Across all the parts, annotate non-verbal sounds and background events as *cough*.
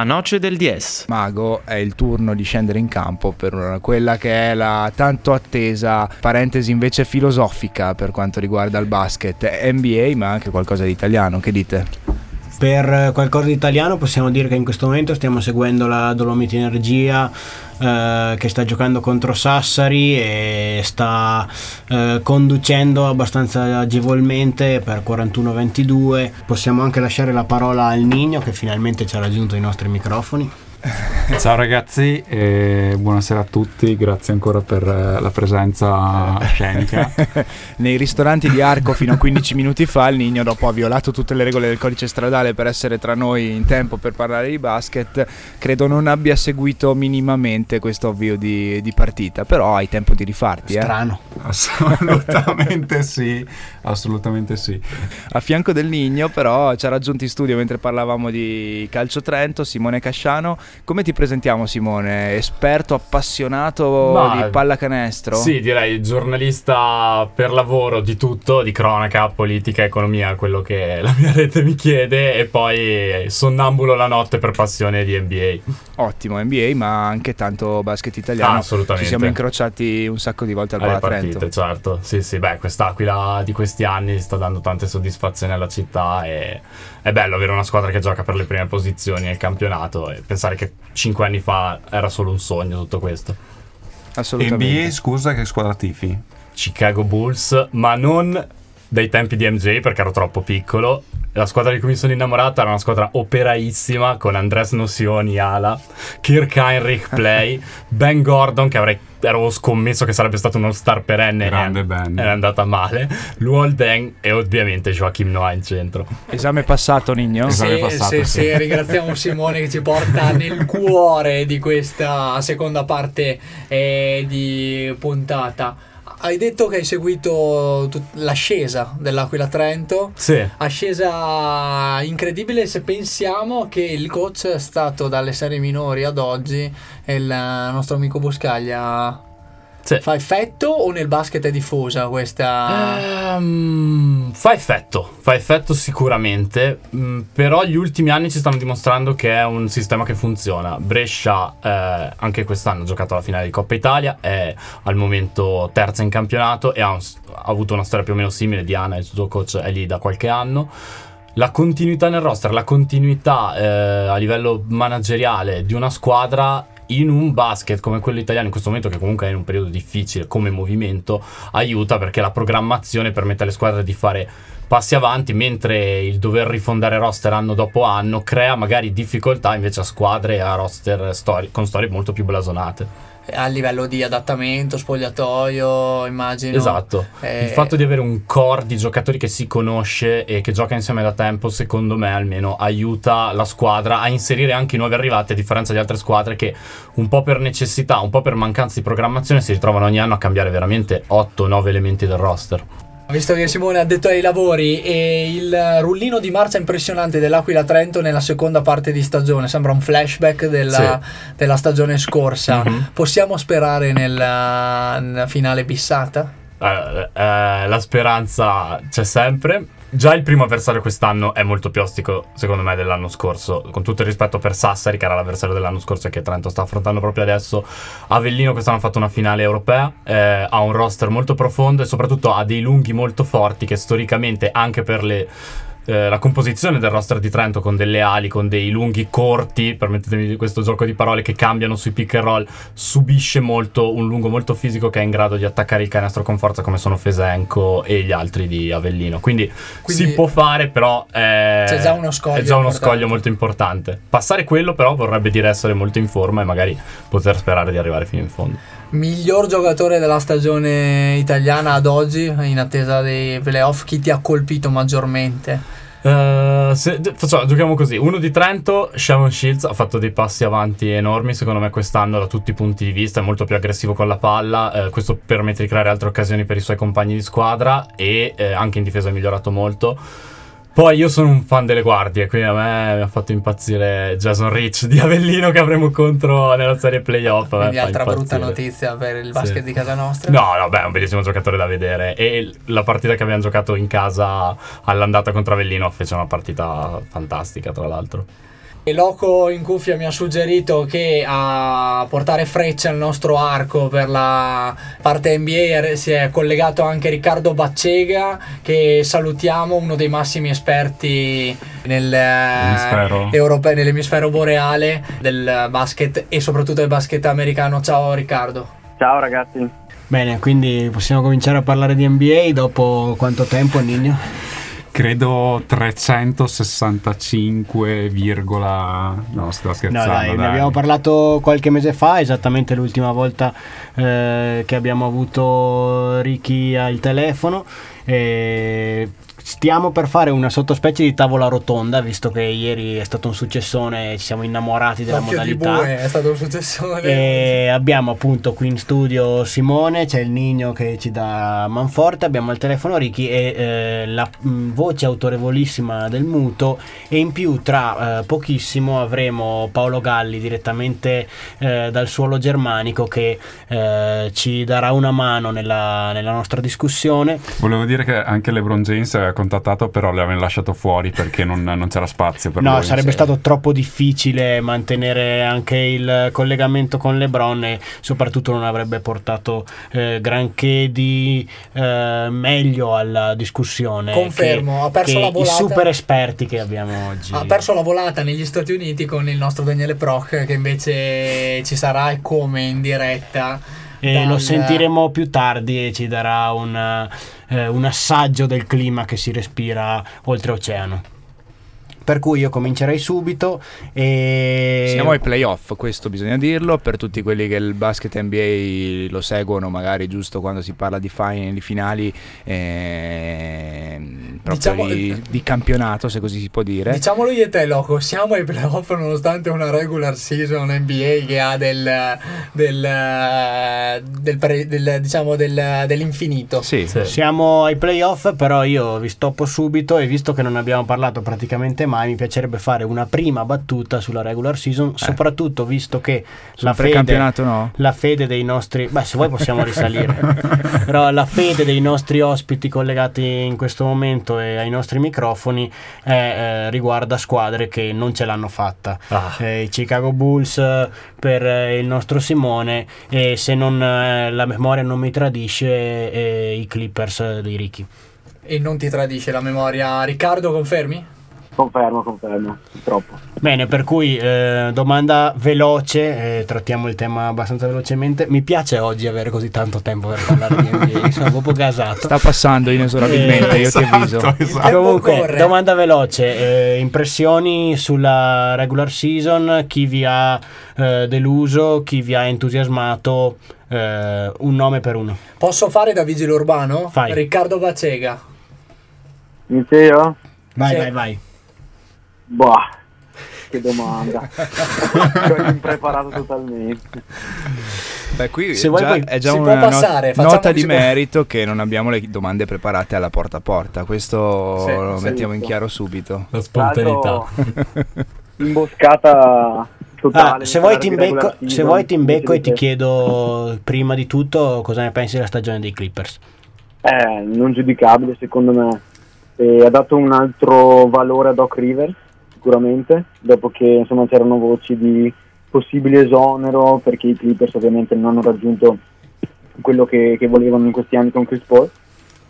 La noce del DS. Mago è il turno di scendere in campo per quella che è la tanto attesa parentesi invece filosofica per quanto riguarda il basket, NBA ma anche qualcosa di italiano, che dite? Per qualcosa di italiano possiamo dire che in questo momento stiamo seguendo la Dolomiti Energia eh, che sta giocando contro Sassari e sta eh, conducendo abbastanza agevolmente per 41-22. Possiamo anche lasciare la parola al Nino che finalmente ci ha raggiunto i nostri microfoni. *laughs* Ciao ragazzi e buonasera a tutti, grazie ancora per eh, la presenza scenica. *laughs* Nei ristoranti di Arco fino a 15 minuti fa il Nino dopo ha violato tutte le regole del codice stradale per essere tra noi in tempo per parlare di basket, credo non abbia seguito minimamente questo avvio di, di partita, però hai tempo di rifarti. Eh? Strano. Assolutamente sì, assolutamente sì. A fianco del Nino però ci ha raggiunto in studio mentre parlavamo di Calcio Trento Simone Casciano come ti presentiamo Simone? Esperto, appassionato Ma, di pallacanestro? Sì, direi giornalista per lavoro di tutto, di cronaca, politica, economia, quello che *laughs* la mia rete mi chiede e poi sonnambulo la notte per passione di NBA. Ottimo, NBA ma anche tanto basket italiano. Ah, assolutamente. Ci siamo incrociati un sacco di volte al Alle partite, certo. Sì, sì, beh, quest'Aquila di questi anni sta dando tante soddisfazioni alla città e è bello avere una squadra che gioca per le prime posizioni nel campionato e pensare che cinque anni fa era solo un sogno tutto questo. Assolutamente. NBA, scusa, che squadra tifi? Chicago Bulls, ma non dai tempi di MJ perché ero troppo piccolo. La squadra di cui mi sono innamorato era una squadra operaissima con Andres Nocioni ala, Kirk Heinrich *laughs* play, Ben Gordon che avrei ero scommesso che sarebbe stato uno star perenne grande Ben. era andata male. Luol Deng e ovviamente Joachim Noah in centro. Esame passato Nigno esame sì, passato, sì, sì. sì, ringraziamo Simone che ci porta *laughs* nel cuore di questa seconda parte eh, di puntata hai detto che hai seguito tut- l'ascesa dell'Aquila Trento. Sì. Ascesa incredibile se pensiamo che il coach è stato dalle serie minori ad oggi il nostro amico Buscaglia sì. Fa effetto o nel basket è diffusa questa? Um, fa effetto, fa effetto sicuramente, mm, però gli ultimi anni ci stanno dimostrando che è un sistema che funziona. Brescia eh, anche quest'anno ha giocato la finale di Coppa Italia, è al momento terza in campionato e ha, un, ha avuto una storia più o meno simile. Diana, il suo coach, è lì da qualche anno la continuità nel roster, la continuità eh, a livello manageriale di una squadra in un basket come quello italiano in questo momento che comunque è in un periodo difficile come movimento aiuta perché la programmazione permette alle squadre di fare passi avanti mentre il dover rifondare roster anno dopo anno crea magari difficoltà invece a squadre e a roster story, con storie molto più blasonate a livello di adattamento, spogliatoio, immagino. Esatto. Eh... Il fatto di avere un core di giocatori che si conosce e che gioca insieme da tempo, secondo me almeno, aiuta la squadra a inserire anche i nuovi arrivati, a differenza di altre squadre che un po' per necessità, un po' per mancanza di programmazione si ritrovano ogni anno a cambiare veramente 8-9 elementi del roster. Visto che Simone ha detto ai lavori e il rullino di marcia impressionante dell'Aquila Trento nella seconda parte di stagione, sembra un flashback della, sì. della stagione scorsa. Mm-hmm. Possiamo sperare nella, nella finale bissata? Uh, uh, la speranza c'è sempre già il primo avversario quest'anno è molto più ostico, secondo me, dell'anno scorso. Con tutto il rispetto per Sassari, che era l'avversario dell'anno scorso e che Trento sta affrontando proprio adesso. Avellino quest'anno ha fatto una finale europea, eh, ha un roster molto profondo e soprattutto ha dei lunghi molto forti che storicamente, anche per le eh, la composizione del roster di Trento con delle ali, con dei lunghi corti, permettetemi questo gioco di parole che cambiano sui pick and roll, subisce molto un lungo molto fisico che è in grado di attaccare il canestro con forza come sono Fesenco e gli altri di Avellino. Quindi, Quindi si può fare, però è, c'è già uno scoglio, è già uno scoglio molto importante. Passare quello però vorrebbe dire essere molto in forma e magari poter sperare di arrivare fino in fondo. Miglior giocatore della stagione italiana ad oggi, in attesa dei playoff, chi ti ha colpito maggiormente? Uh, se, facciamo, giochiamo così. Uno di Trento, Shavon Shields, ha fatto dei passi avanti enormi. Secondo me, quest'anno, da tutti i punti di vista, è molto più aggressivo con la palla. Uh, questo permette di creare altre occasioni per i suoi compagni di squadra. E uh, anche in difesa è migliorato molto. Poi io sono un fan delle guardie, quindi a me mi ha fatto impazzire Jason Rich di Avellino che avremo contro nella serie playoff. Quindi altra brutta notizia per il basket sì. di casa nostra. No, no, beh, è un bellissimo giocatore da vedere. E la partita che abbiamo giocato in casa all'andata contro Avellino fece una partita fantastica, tra l'altro. E Loco in cuffia mi ha suggerito che a portare freccia al nostro arco per la parte NBA si è collegato anche Riccardo Baccega che salutiamo, uno dei massimi esperti nel, europeo, nell'emisfero boreale del basket e soprattutto del basket americano. Ciao Riccardo. Ciao ragazzi. Bene, quindi possiamo cominciare a parlare di NBA dopo quanto tempo Nino? Credo 365, no, sto scherzando. No, dai, dai. ne abbiamo parlato qualche mese fa, esattamente l'ultima volta eh, che abbiamo avuto Ricky al telefono. E Stiamo per fare una sottospecie di tavola rotonda, visto che ieri è stato un successone, ci siamo innamorati della Occhio modalità. Di bue, è stato un successone. E abbiamo appunto qui in studio Simone, c'è il Nino che ci dà manforte, abbiamo al telefono Ricky e eh, la mh, mm, voce autorevolissima del muto e in più tra eh, pochissimo avremo Paolo Galli direttamente eh, dal suolo germanico che eh, ci darà una mano nella, nella nostra discussione. Volevo dire che anche LeBron James ha contattato, però le avevano lasciato fuori perché non, non c'era spazio per no, lui. sarebbe stato troppo difficile mantenere anche il collegamento con LeBron e soprattutto non avrebbe portato eh, granché di eh, meglio alla discussione. Confermo, che, ha perso la volata. I super esperti che abbiamo oggi. Ha perso la volata negli Stati Uniti con il nostro Daniele Proc che invece ci sarà e come in diretta. E dal... lo sentiremo più tardi e ci darà un eh, un assaggio del clima che si respira oltreoceano. Per cui io comincerei subito e... Siamo ai playoff, questo bisogna dirlo, per tutti quelli che il basket NBA lo seguono magari giusto quando si parla di final, di finali eh, proprio diciamo, di, di, campionato se così si può dire. Diciamolo io e te Loco, siamo ai playoff nonostante una regular season NBA che ha del, del, del, pre, del diciamo dell'infinito. Sì. sì. Siamo ai playoff però io vi stoppo subito e visto che non abbiamo parlato praticamente mai mi piacerebbe fare una prima battuta sulla regular season, eh. soprattutto visto che la fede, no. la fede dei nostri... Beh, se vuoi possiamo risalire. *laughs* Però la fede dei nostri ospiti collegati in questo momento e ai nostri microfoni è, eh, riguarda squadre che non ce l'hanno fatta. Ah. Eh, I Chicago Bulls eh, per eh, il nostro Simone e se non eh, la memoria non mi tradisce i Clippers dei Ricky. E non ti tradisce la memoria. Riccardo, confermi? Confermo, confermo, troppo. Bene, per cui eh, domanda veloce, eh, trattiamo il tema abbastanza velocemente. Mi piace oggi avere così tanto tempo per parlare di NBA, *laughs* sono proprio gasato. Sta passando inesorabilmente, eh, io esatto, ti avviso. Esatto. Comunque, domanda veloce, eh, impressioni sulla regular season, chi vi ha eh, deluso, chi vi ha entusiasmato, eh, un nome per uno. Posso fare da vigile urbano? Fai. Riccardo Bacega. Inizio io? Vai, sì. vai, vai. Boh, che domanda. Sono impreparato totalmente. Beh, qui Se già, è già una passare, not- nota di merito che non abbiamo le domande preparate alla porta a porta. Questo sì, lo mettiamo in chiaro subito. La spontaneità. *laughs* Imboscata totale. Ah, se, vuoi ti imbecco, se vuoi ti imbecco e ti chiedo prima di tutto cosa ne pensi della stagione dei Clippers. Eh, non giudicabile secondo me. E ha dato un altro valore a Doc Rivers sicuramente, dopo che insomma, c'erano voci di possibile esonero perché i Clippers ovviamente non hanno raggiunto quello che, che volevano in questi anni con Chris Paul.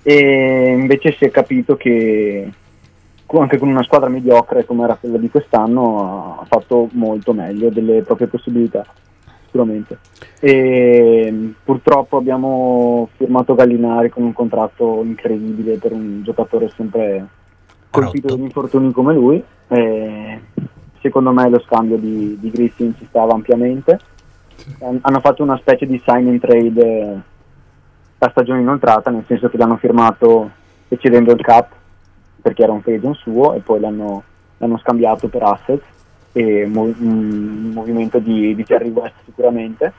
E invece si è capito che anche con una squadra mediocre come era quella di quest'anno ha fatto molto meglio delle proprie possibilità sicuramente. E purtroppo abbiamo firmato Gallinari con un contratto incredibile per un giocatore sempre colpito da infortuni come lui. E secondo me lo scambio di, di Griffin ci stava ampiamente. Sì. Hanno fatto una specie di sign and trade la stagione inoltrata, nel senso che l'hanno firmato eccedendo il cap perché era un free suo e poi l'hanno, l'hanno scambiato per assets e mo- un movimento di, di Jerry West sicuramente.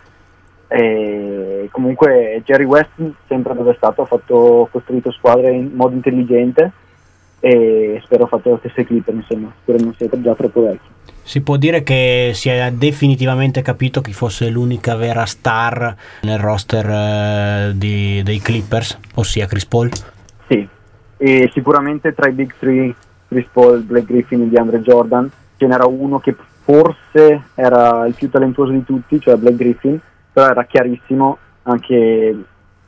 E comunque Jerry West sempre dove è stato ha fatto costruito squadre in modo intelligente e spero fatto lo stesso Clipper insomma spero non sia già troppo vecchio si può dire che si è definitivamente capito chi fosse l'unica vera star nel roster eh, di, dei Clippers ossia Chris Paul? Sì. E sicuramente tra i big three Chris Paul, Blake Griffin e DeAndre Jordan ce n'era uno che forse era il più talentuoso di tutti, cioè Blake Griffin, però era chiarissimo anche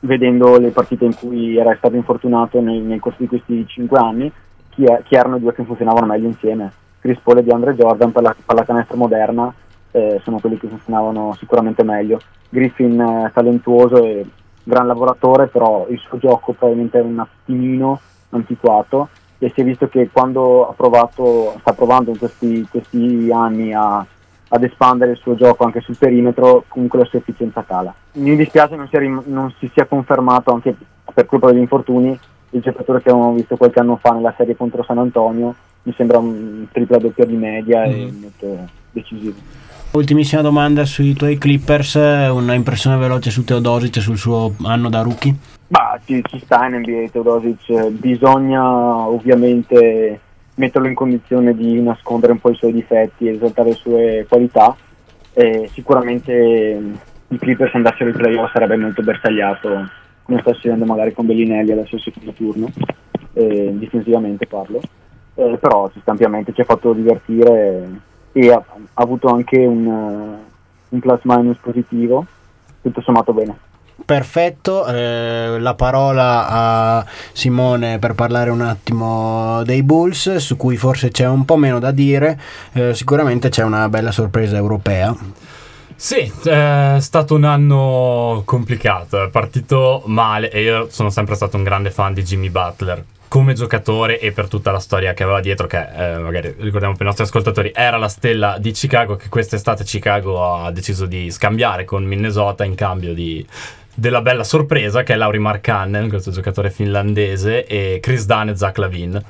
vedendo le partite in cui era stato infortunato nel, nel corso di questi cinque anni, chi, è, chi, erano i due che funzionavano meglio insieme. Chris Paul e DeAndre Jordan per la pallacanestro moderna eh, sono quelli che funzionavano sicuramente meglio. Griffin è talentuoso e gran lavoratore, però il suo gioco probabilmente è un attimino antiquato e si è visto che quando provato, sta provando in questi, questi anni a, ad espandere il suo gioco anche sul perimetro, comunque la sua efficienza cala. Mi dispiace non, sia, non si sia confermato anche per colpa degli infortuni il giocatore che avevamo visto qualche anno fa nella serie contro San Antonio, mi sembra un tripla doppia di media mm. e molto decisivo. Ultimissima domanda sui tuoi Clippers, una impressione veloce su Teodosic e sul suo anno da rookie? Bah, ci, ci sta in NBA Teodosic, bisogna ovviamente metterlo in condizione di nascondere un po' i suoi difetti, esaltare le sue qualità. E sicuramente i Clippers andassero ai playoff sarebbe molto bersagliato, come sta succedendo magari con Bellinelli adesso al secondo turno, eh, difensivamente parlo. Eh, però ci ampiamente, ci ha fatto divertire e ha, ha avuto anche un, un plus minus positivo, tutto sommato bene. Perfetto, eh, la parola a Simone per parlare un attimo dei Bulls, su cui forse c'è un po' meno da dire, eh, sicuramente c'è una bella sorpresa europea. Sì, è stato un anno complicato, è partito male e io sono sempre stato un grande fan di Jimmy Butler come giocatore e per tutta la storia che aveva dietro, che eh, magari ricordiamo per i nostri ascoltatori, era la stella di Chicago che quest'estate Chicago ha deciso di scambiare con Minnesota in cambio di della bella sorpresa che è Lauri Markkanen, questo giocatore finlandese, e Chris Dunn e Zach Lavin.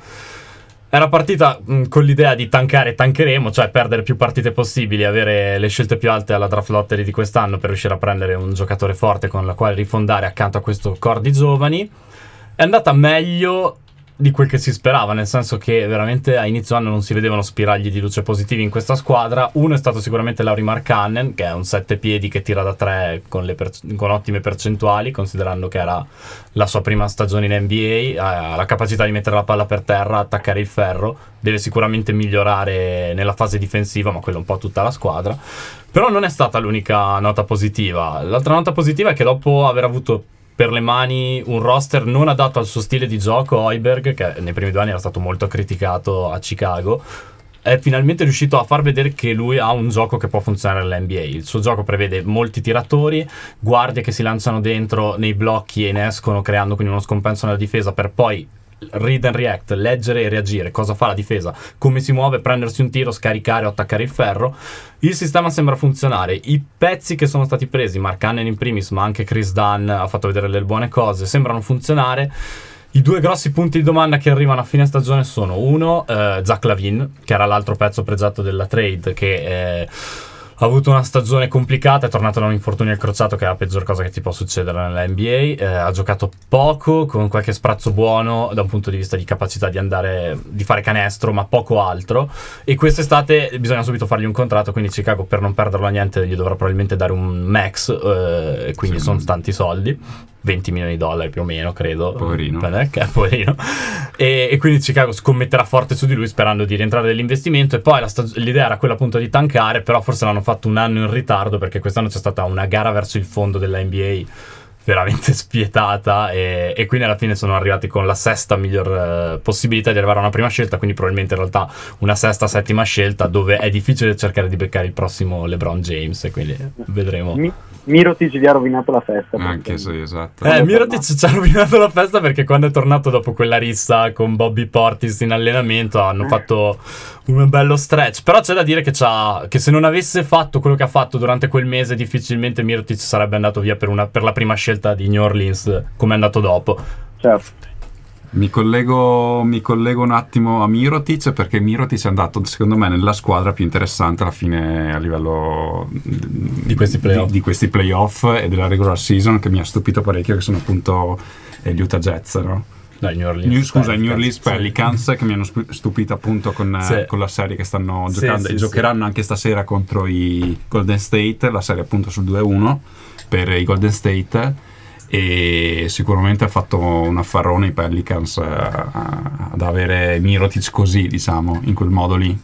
Era partita mh, con l'idea di tankare e tankeremo, cioè perdere più partite possibili, avere le scelte più alte alla draft lottery di quest'anno per riuscire a prendere un giocatore forte con la quale rifondare accanto a questo core di giovani. È andata meglio di quel che si sperava, nel senso che veramente a inizio anno non si vedevano spiragli di luce positivi in questa squadra. Uno è stato sicuramente Lauri Markkanen, che è un sette piedi che tira da tre con, per- con, ottime percentuali, considerando che era la sua prima stagione in NBA, ha la capacità di mettere la palla per terra, attaccare il ferro, deve sicuramente migliorare nella fase difensiva, ma quello un po' tutta la squadra. Però non è stata l'unica nota positiva. L'altra nota positiva è che dopo aver avuto per le mani un roster non adatto al suo stile di gioco, Hoiberg, che nei primi due anni era stato molto criticato a Chicago, è finalmente riuscito a far vedere che lui ha un gioco che può funzionare nell'NBA. Il suo gioco prevede molti tiratori, guardie che si lanciano dentro nei blocchi e ne escono creando quindi uno scompenso nella difesa per poi read and react, leggere e reagire, cosa fa la difesa, come si muove, prendersi un tiro, scaricare o attaccare il ferro. Il sistema sembra funzionare. I pezzi che sono stati presi, Mark Hannen in primis, ma anche Chris Dunn ha fatto vedere le buone cose, sembrano funzionare. I due grossi punti di domanda che arrivano a fine stagione sono uno, eh, Zach Lavin, che era l'altro pezzo pregiato della trade, che eh, ha avuto una stagione complicata, è tornato da un infortunio al crociato che è la peggior cosa che ti può succedere nella NBA. Eh, ha giocato poco, con qualche sprazzo buono da un punto di vista di capacità di andare, di fare canestro, ma poco altro. E quest'estate bisogna subito fargli un contratto, quindi Chicago per non perderlo a niente gli dovrà probabilmente dare un max, eh, quindi sì. sono tanti soldi. 20 milioni di dollari più o meno, credo. Poverino. Che, poverino. E, e, quindi Chicago scommetterà forte su di lui sperando di rientrare nell'investimento. E poi stag- l'idea era quella appunto di tankare, però forse l'hanno fatto un anno in ritardo perché quest'anno c'è stata una gara verso il fondo della NBA veramente *laughs* spietata e, e, quindi alla fine sono arrivati con la sesta miglior uh, possibilità di arrivare a una prima scelta, quindi probabilmente in realtà una sesta, settima scelta dove è difficile cercare di beccare il prossimo LeBron James e quindi vedremo. Mi, Mirotic gli ha rovinato la festa. Anche sì, esatto. Eh, Mirotic ci ha rovinato la festa perché quando è tornato dopo quella rissa con Bobby Portis in allenamento hanno fatto un bello stretch. Però c'è da dire che, che, se non avesse fatto quello che ha fatto durante quel mese, difficilmente Mirotic sarebbe andato via per, una, per la prima scelta di New Orleans, come è andato dopo. Certo. Mi collego, mi collego, un attimo a Mirotic perché Mirotic è andato secondo me nella squadra più interessante alla fine a livello di questi playoff, di, di questi playoff e della regular season che mi ha stupito parecchio che sono appunto gli Utah Jets no? Dai, New Orleans, New, scusa, Pelicans, New Orleans Pelicans sì. che mi hanno stupito appunto con, sì. con, la serie che stanno giocando sì, e giocheranno anche stasera contro i Golden State, la serie appunto sul 2-1 per i Golden State e sicuramente ha fatto un affarone i Pelicans uh, ad avere Mirotic così, diciamo, in quel modo lì.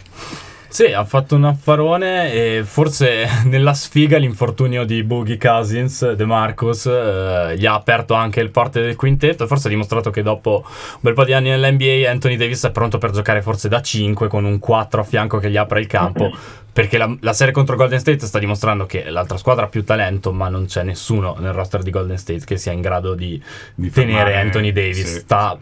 Sì, ha fatto un affarone e forse *laughs* nella sfiga l'infortunio di Boogie Cousins, De Marcus, eh, gli ha aperto anche il porte del quintetto e forse ha dimostrato che dopo un bel po' di anni nell'NBA Anthony Davis è pronto per giocare forse da 5 con un 4 a fianco che gli apre il campo. *laughs* Perché la, la, serie contro Golden State sta dimostrando che l'altra squadra ha più talento, ma non c'è nessuno nel roster di Golden State che sia in grado di, di tenere Anthony Davis. Sì. Sta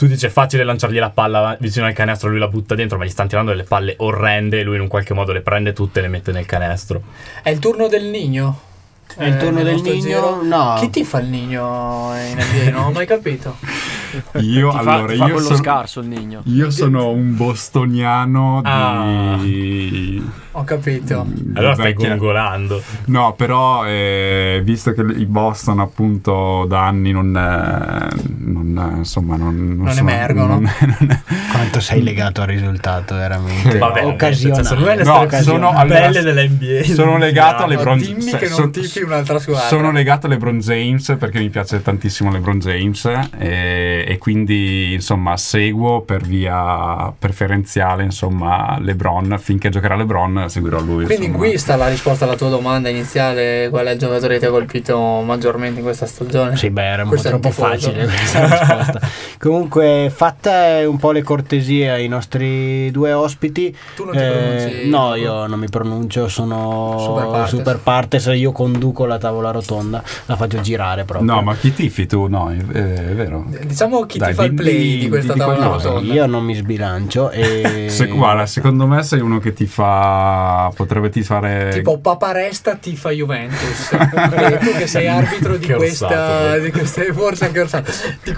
tu dici è facile lanciargli la palla vicino al canestro, lui la butta dentro, ma gli stanno tirando delle palle orrende e lui in un qualche modo le prende tutte e le mette nel canestro. È il turno del Nigno. È il turno eh, del Nigno? Giro. No. Chi ti fa il Nigno in NBA? Non ho mai capito. *laughs* Io, ti allora, fa, io sono, scarso il Nigno. Io sono un bostoniano ah. di... *laughs* Ho capito. Allora stai gongolando. No, però eh, visto che i Boston appunto da anni non, eh, non insomma non, non, non sono, emergono. Non, Quanto sei legato al risultato veramente Vabbè, occasionale. Cioè, no, sono belle dell'NBA. Sono legato alle Bron Dimmi che non tifi un'altra squadra. Sono legato alle LeBron James perché mi piace tantissimo LeBron James e, e quindi insomma seguo per via preferenziale insomma LeBron finché giocherà LeBron seguirò lui. Quindi insomma. qui sta la risposta alla tua domanda iniziale: qual è il giocatore che ti ha colpito maggiormente in questa stagione? Sì, beh, era un po' troppo facile *laughs* questa risposta. Comunque, fatte un po' le cortesie ai nostri due ospiti. Tu non ti eh, No, io non mi pronuncio, sono super partes. super partes. Io conduco la tavola rotonda, la faccio girare proprio. No, ma chi tifi tu? No, è, è vero. Diciamo chi Dai, ti fa il play di, di questa di tavola rotonda. Io non mi sbilancio. E... *laughs* Se, guarda, secondo me sei uno che ti fa potrebbe ti fare tipo Paparesta tifa Juventus *laughs* tu che sei arbitro di questa, di questa forse anche orsato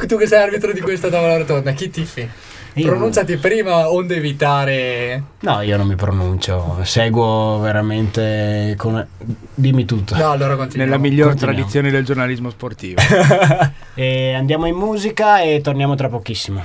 tu che sei arbitro di questa tavola rotonda chi tifi? Io... Pronunciati prima onde evitare. No, io non mi pronuncio, seguo veramente. Con... Dimmi tutto. No, allora continuiamo. Nella miglior tradizione del giornalismo sportivo. *laughs* e andiamo in musica e torniamo tra pochissimo.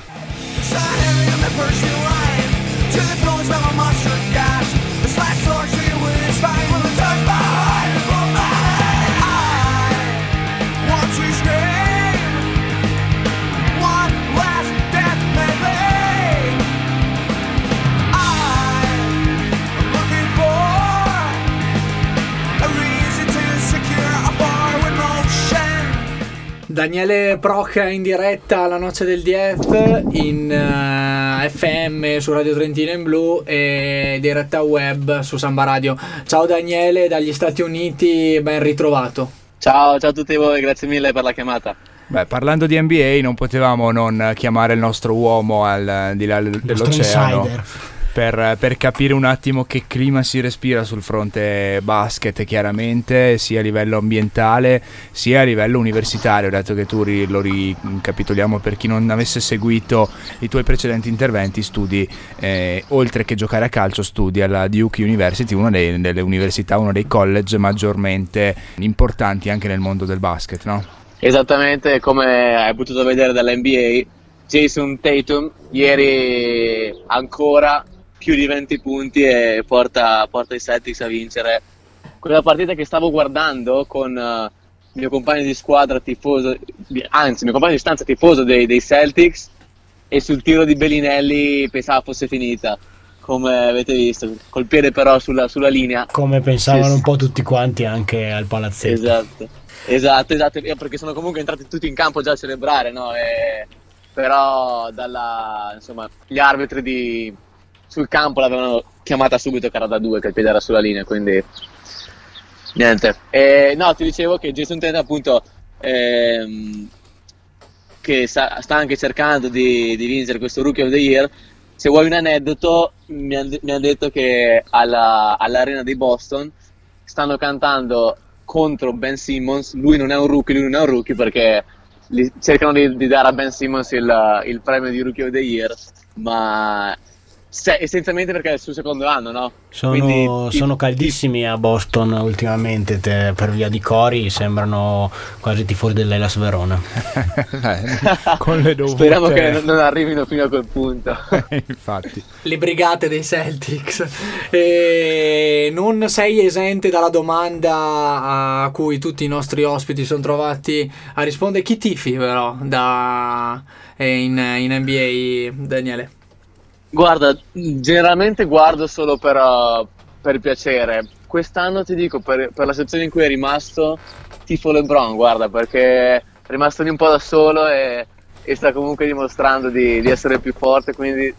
Daniele Proc in diretta alla noce del DF in uh, eh, FM su Radio Trentino in blu e diretta web su Samba Radio. Ciao Daniele dagli Stati Uniti, ben ritrovato. Ciao, ciao a tutti voi, grazie mille per la chiamata. Beh, parlando di NBA non potevamo non chiamare il nostro uomo al di là dell'oceano per, per, capire un attimo che clima si respira sul fronte basket, chiaramente, sia a livello ambientale sia a livello universitario, dato che tu lo ricapitoliamo per chi non avesse seguito i tuoi precedenti interventi, studi, eh, oltre che giocare a calcio, studi alla Duke University, una dei, delle università, uno dei college maggiormente importanti anche nel mondo del basket, no? Esattamente come hai potuto vedere dall'NBA, Jason Tatum ieri ancora più di 20 punti e porta, porta i Celtics a vincere. Quella partita che stavo guardando con uh, mio compagno di squadra tifoso, anzi, mio compagno di stanza tifoso dei, dei Celtics e sul tiro di Bellinelli pensava fosse finita come avete visto, col piede però sulla, sulla linea. Come pensavano sì, un po' tutti quanti anche al palazzetto. Esatto, esatto, esatto, perché sono comunque entrati tutti in campo già a celebrare, no? E, però dalla, insomma, gli arbitri di, sul campo l'avevano chiamata subito che era da due, che il piede era sulla linea, quindi niente. E, no, ti dicevo che Jason Tatum appunto ehm, che sta, sta, anche cercando di, di, vincere questo Rookie of the Year. Se vuoi un aneddoto, mi hanno han detto che alla, all'arena di Boston stanno cantando contro Ben Simmons. Lui non è un rookie, lui non è un rookie perché cercano di, di dare a Ben Simmons il, il premio di Rookie of the Year, ma se, essenzialmente perché è il suo secondo anno, no? Sono, Quindi, sono caldissimi a Boston ultimamente te, per via di Cori, sembrano quasi tifosi dell'Elas Verona. *laughs* *laughs* Con le dovute... Speriamo che non arrivino fino a quel punto. *laughs* Infatti. Le brigate dei Celtics. E non sei esente dalla domanda a cui tutti i nostri ospiti sono trovati a rispondere. Chi tifi però da, in, in NBA, Daniele? Guarda, generalmente guardo solo per, uh, per piacere. Quest'anno ti dico, per, per, la sezione in cui è rimasto, tifo LeBron, guarda, perché è rimasto lì un po' da solo e, e sta comunque dimostrando di, di, essere più forte, quindi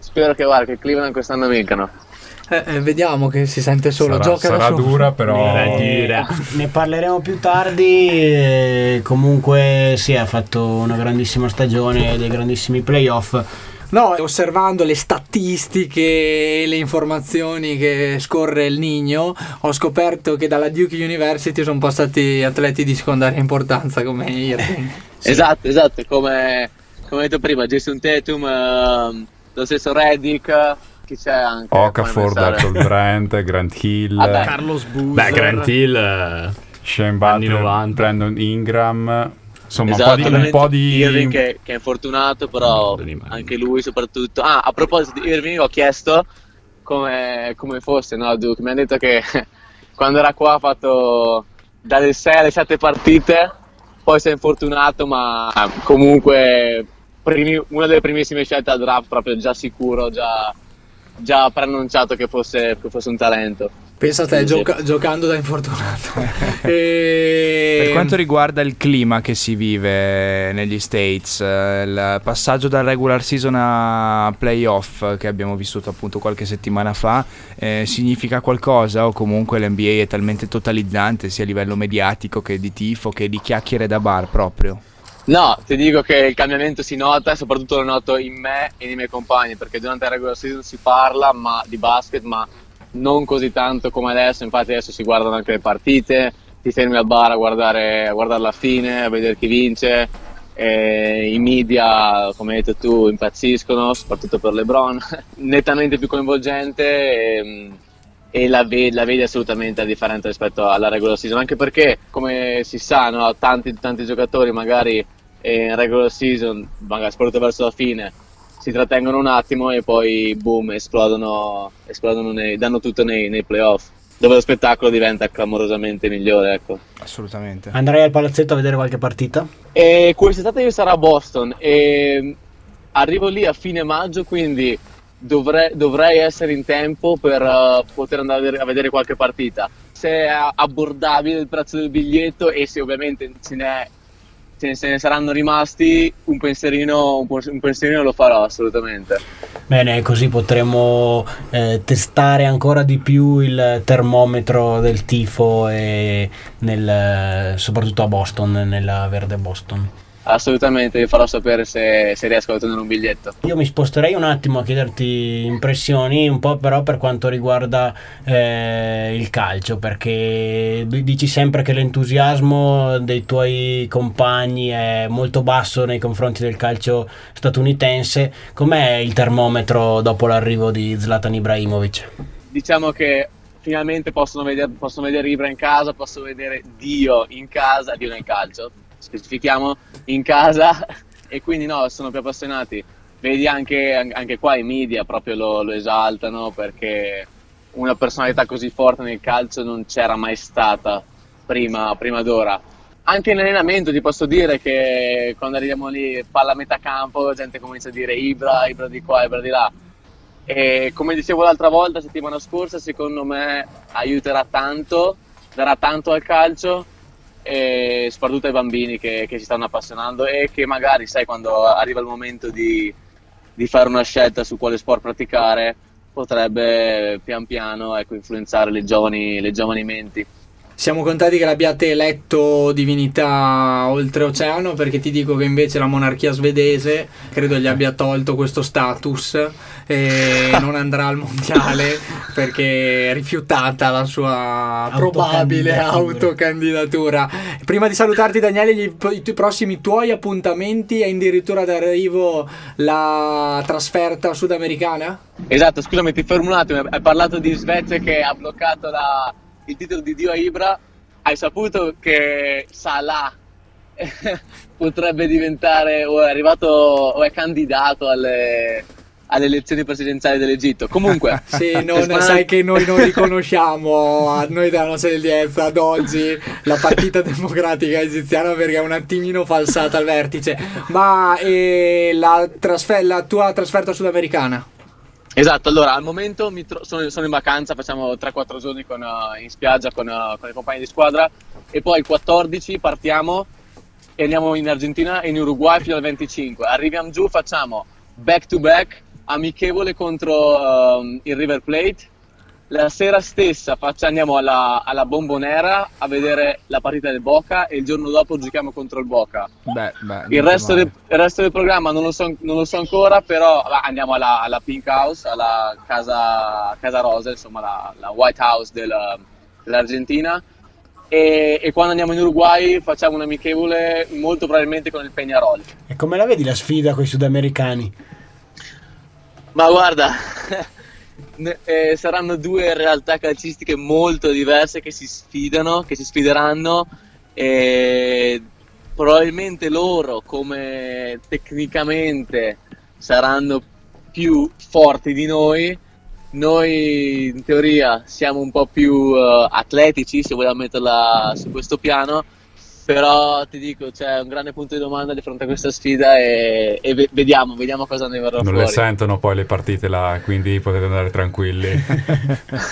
spero che, guarda, che Cleveland quest'anno vincano. Eh, eh, vediamo che si sente solo. Sarà, Gioca sarà dura, però. Eh, ne parleremo più tardi. Eh, comunque, sì, ha fatto una grandissima stagione, dei grandissimi playoff. No, osservando le statistiche e le informazioni che scorre il Nigno, ho scoperto che dalla Duke University sono passati atleti di secondaria importanza come Irving. *laughs* sì. Esatto, esatto, come, come detto prima, Jason Tatum, uh, lo stesso Reddick chi c'è anche? Okafor, Michael Brent, Grant Hill, ah, Carlos Boozer. Beh, Grant Hill, eh, Shane Butler, Brandon Ingram. Insomma, esatto, un po' di. Un po di... Irving che, che, è infortunato, però anche lui soprattutto. Ah, a proposito di Irving, ho chiesto come, come fosse, no, Duke? Mi ha detto che *laughs* quando era qua ha fatto dalle 6 alle 7 partite, poi si è infortunato, ma comunque primi, una delle primissime scelte al draft, proprio già sicuro, già già preannunciato che fosse, che fosse un talento. Pensa a te, gioca- giocando da infortunato. *laughs* e... Per quanto riguarda il clima che si vive negli States, eh, il passaggio dal regular season a playoff che abbiamo vissuto appunto qualche settimana fa, eh, significa qualcosa o comunque l'NBA è talmente totalizzante sia a livello mediatico che di tifo che di chiacchiere da bar proprio? No, ti dico che il cambiamento si nota e soprattutto lo noto in me e nei miei compagni perché durante la regular season si parla ma, di basket ma non così tanto come adesso, infatti adesso si guardano anche le partite, ti fermi al bar a guardare, a guardare la fine, a vedere chi vince, i media come hai detto tu impazziscono, soprattutto per LeBron, *laughs* nettamente più coinvolgente e, e la, vedi, la, vedi, assolutamente differente rispetto alla regular season, anche perché come si sa no, tanti, tanti giocatori magari in regular season, magari soprattutto verso la fine, si trattengono un attimo e poi boom, esplodono, esplodono nei, danno tutto nei, nei playoff dove lo spettacolo diventa clamorosamente migliore. Ecco. Assolutamente. Andrei al palazzetto a vedere qualche partita? E quest'estate io sarò a Boston e arrivo lì a fine maggio, quindi dovrei, dovrei essere in tempo per uh, poter andare a vedere, a vedere, qualche partita. Se è abbordabile il prezzo del biglietto e se ovviamente ce n'è se ne saranno rimasti, un pensierino, un pensierino lo farò assolutamente. Bene, così potremo eh, testare ancora di più il termometro del tifo e nel, soprattutto a Boston, nella verde Boston. Assolutamente, vi farò sapere se, se, riesco a ottenere un biglietto. Io mi sposterei un attimo a chiederti impressioni, un po' però per quanto riguarda eh, il calcio, perché dici sempre che l'entusiasmo dei tuoi compagni è molto basso nei confronti del calcio statunitense. Com'è il termometro dopo l'arrivo di Zlatan Ibrahimovic? Diciamo che finalmente possono vedere, possono vedere Ibra in casa, possono vedere Dio in casa, Dio nel calcio specifichiamo in casa *laughs* e quindi no, sono più appassionati. Vedi anche, anche qua i media proprio lo, lo esaltano perché una personalità così forte nel calcio non c'era mai stata prima, prima d'ora. Anche in allenamento ti posso dire che quando arriviamo lì, palla a metà campo, la gente comincia a dire Ibra, Ibra di qua, Ibra di là. E come dicevo l'altra volta, settimana scorsa, secondo me aiuterà tanto, darà tanto al calcio e soprattutto ai bambini che, che, si stanno appassionando e che magari, sai, quando arriva il momento di, di fare una scelta su quale sport praticare, potrebbe pian piano ecco, influenzare le giovani, le giovani menti. Siamo contenti che l'abbiate eletto divinità oltreoceano perché ti dico che invece la monarchia svedese credo gli abbia tolto questo status e *laughs* non andrà al mondiale perché è rifiutata la sua probabile autocandidatura. Prima di salutarti Daniele, gli, i prossimi tuoi appuntamenti è addirittura d'arrivo la trasferta sudamericana? Esatto, scusami ti fermo un attimo, hai parlato di Svezia che ha bloccato la il titolo di Dio a Ibra, hai saputo che Salah *laughs* potrebbe diventare o è arrivato o è candidato alle, alle elezioni presidenziali dell'Egitto. Comunque, *laughs* sì, *laughs* non sai che noi non riconosciamo a noi della nostra elienza ad oggi la partita democratica egiziana perché è un attimino falsata al vertice. Ma eh, la, trasfer- la tua trasferta sudamericana? Esatto, allora al momento tro- sono, sono, in vacanza, facciamo 3-4 giorni con, uh, in spiaggia con, uh, con, i compagni di squadra e poi il 14 partiamo e andiamo in Argentina e in Uruguay fino al 25. Arriviamo giù, facciamo back to back, amichevole contro uh, il River Plate la sera stessa faccia, andiamo alla, alla, Bombonera a vedere la partita del Boca e il giorno dopo giochiamo contro il Boca. Beh, beh, il, resto del, il, resto del, programma non lo so, non lo so ancora, però andiamo alla, alla, Pink House, alla casa, casa Rosa, insomma la, la White House del, dell'Argentina. E, e, quando andiamo in Uruguay facciamo un amichevole molto probabilmente con il Peñarol. E come la vedi la sfida con i sudamericani? Ma guarda, eh, saranno due realtà calcistiche molto diverse che si sfidano, che si sfideranno e probabilmente loro come tecnicamente saranno più forti di noi. Noi in teoria siamo un po' più uh, atletici se vogliamo metterla su questo piano però ti dico c'è un grande punto di domanda di fronte a questa sfida e, e vediamo, vediamo cosa ne verrà non fuori. Non le sentono poi le partite là, quindi potete andare tranquilli. *laughs*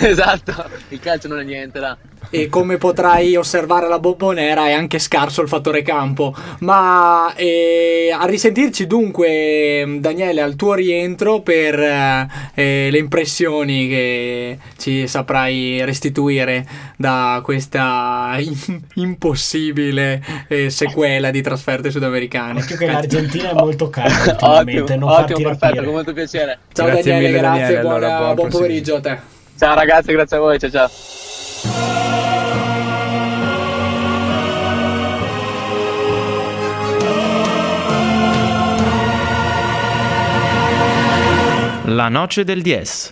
esatto, il calcio non è niente là. E come potrai osservare la bombonera è anche scarso il fattore campo. Ma eh, a risentirci dunque, Daniele, al tuo rientro per eh, le impressioni che ci saprai restituire da questa in- impossibile eh, sequela di trasferte sudamericane. Occhio che l'Argentina è molto calda *laughs* ultimamente, non ottimo, perfetto, con molto piacere. Ciao grazie Daniele, mille, grazie, Daniele, buona, allora, buon, buon pomeriggio a te. Ciao ragazzi, grazie a voi, ciao ciao. La noce del 10.